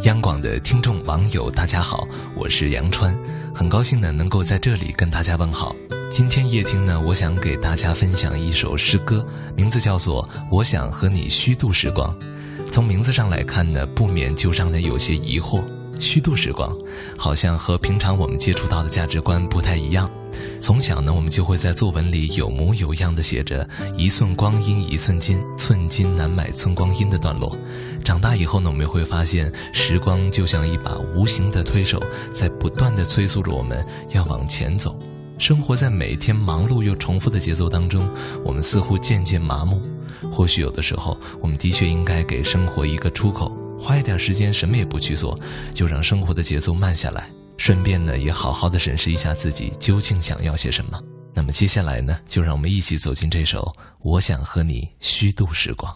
央广的听众网友，大家好，我是杨川，很高兴呢能够在这里跟大家问好。今天夜听呢，我想给大家分享一首诗歌，名字叫做《我想和你虚度时光》。从名字上来看呢，不免就让人有些疑惑。虚度时光，好像和平常我们接触到的价值观不太一样。从小呢，我们就会在作文里有模有样的写着“一寸光阴一寸金，寸金难买寸光阴”的段落。长大以后呢，我们会发现，时光就像一把无形的推手，在不断的催促着我们要往前走。生活在每天忙碌又重复的节奏当中，我们似乎渐渐麻木。或许有的时候，我们的确应该给生活一个出口。花一点时间什么也不去做，就让生活的节奏慢下来，顺便呢也好好的审视一下自己究竟想要些什么。那么接下来呢，就让我们一起走进这首《我想和你虚度时光》。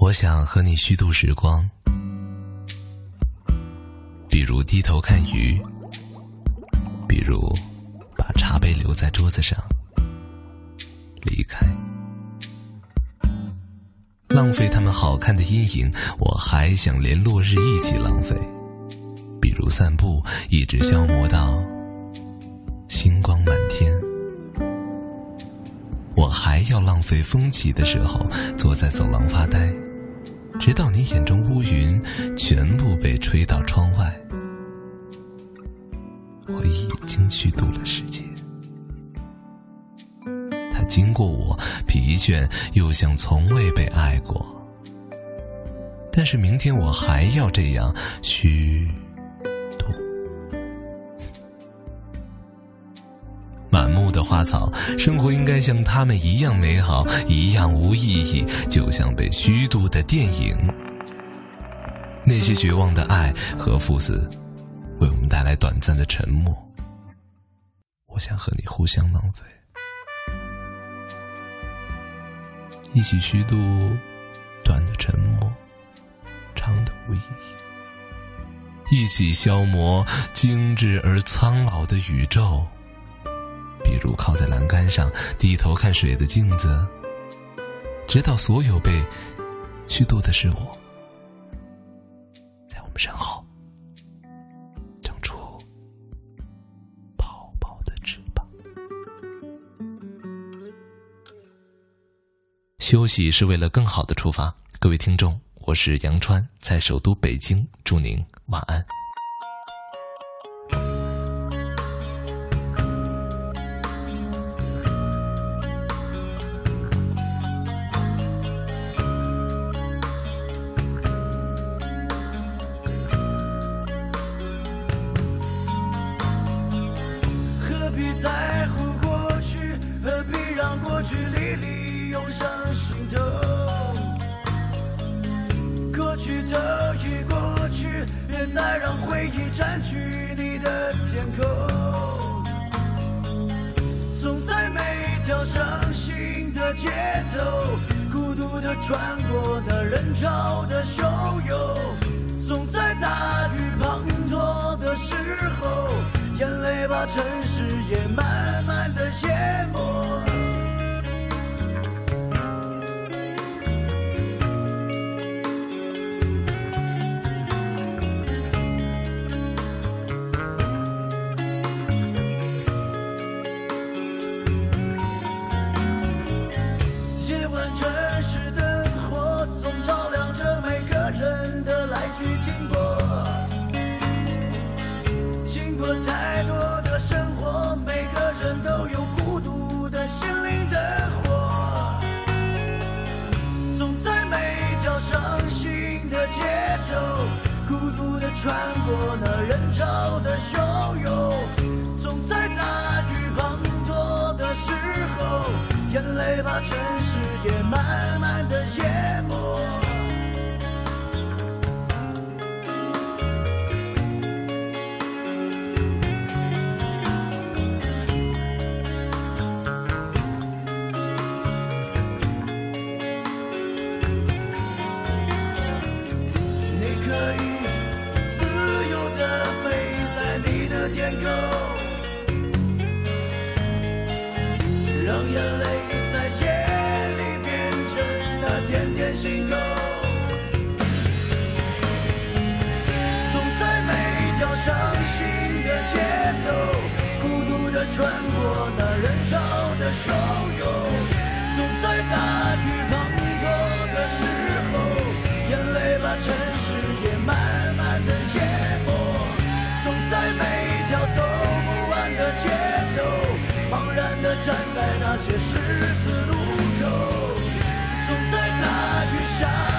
我想和你虚度时光，比如低头看鱼，比如把茶杯留在桌子上，离开。浪费他们好看的阴影，我还想连落日一起浪费。比如散步，一直消磨到星光满天。我还要浪费风起的时候，坐在走廊发呆，直到你眼中乌云全部被吹到窗外。我已经虚度了时间。经过我，疲倦又像从未被爱过。但是明天我还要这样虚度。满目的花草，生活应该像他们一样美好，一样无意义，就像被虚度的电影。那些绝望的爱和赴死，为我们带来短暂的沉默。我想和你互相浪费。一起虚度短的沉默，长的无意义；一起消磨精致而苍老的宇宙。比如靠在栏杆上，低头看水的镜子，直到所有被虚度的是我，休息是为了更好的出发。各位听众，我是杨川，在首都北京，祝您晚安。何必在乎过去？何必让过去历历涌上？心头，过去的已过去，别再让回忆占据你的天空。总在每一条伤心的街头，孤独的穿过那人潮的汹涌。总在大雨滂沱的时候，眼泪把城市也慢慢的淹没。经过经过太多的生活，每个人都有孤独的心灵的火。总在每一条伤心的街头，孤独的穿过那人潮的汹涌。总在大雨滂沱的时候，眼泪把城市也慢慢的淹没。让眼泪在夜里变成那点点星空。总在每一条伤心的街头，孤独的穿过那人潮的汹涌。总在大雨滂沱的时候，眼泪把城市也慢慢的淹。站在那些十字路口总在大雨下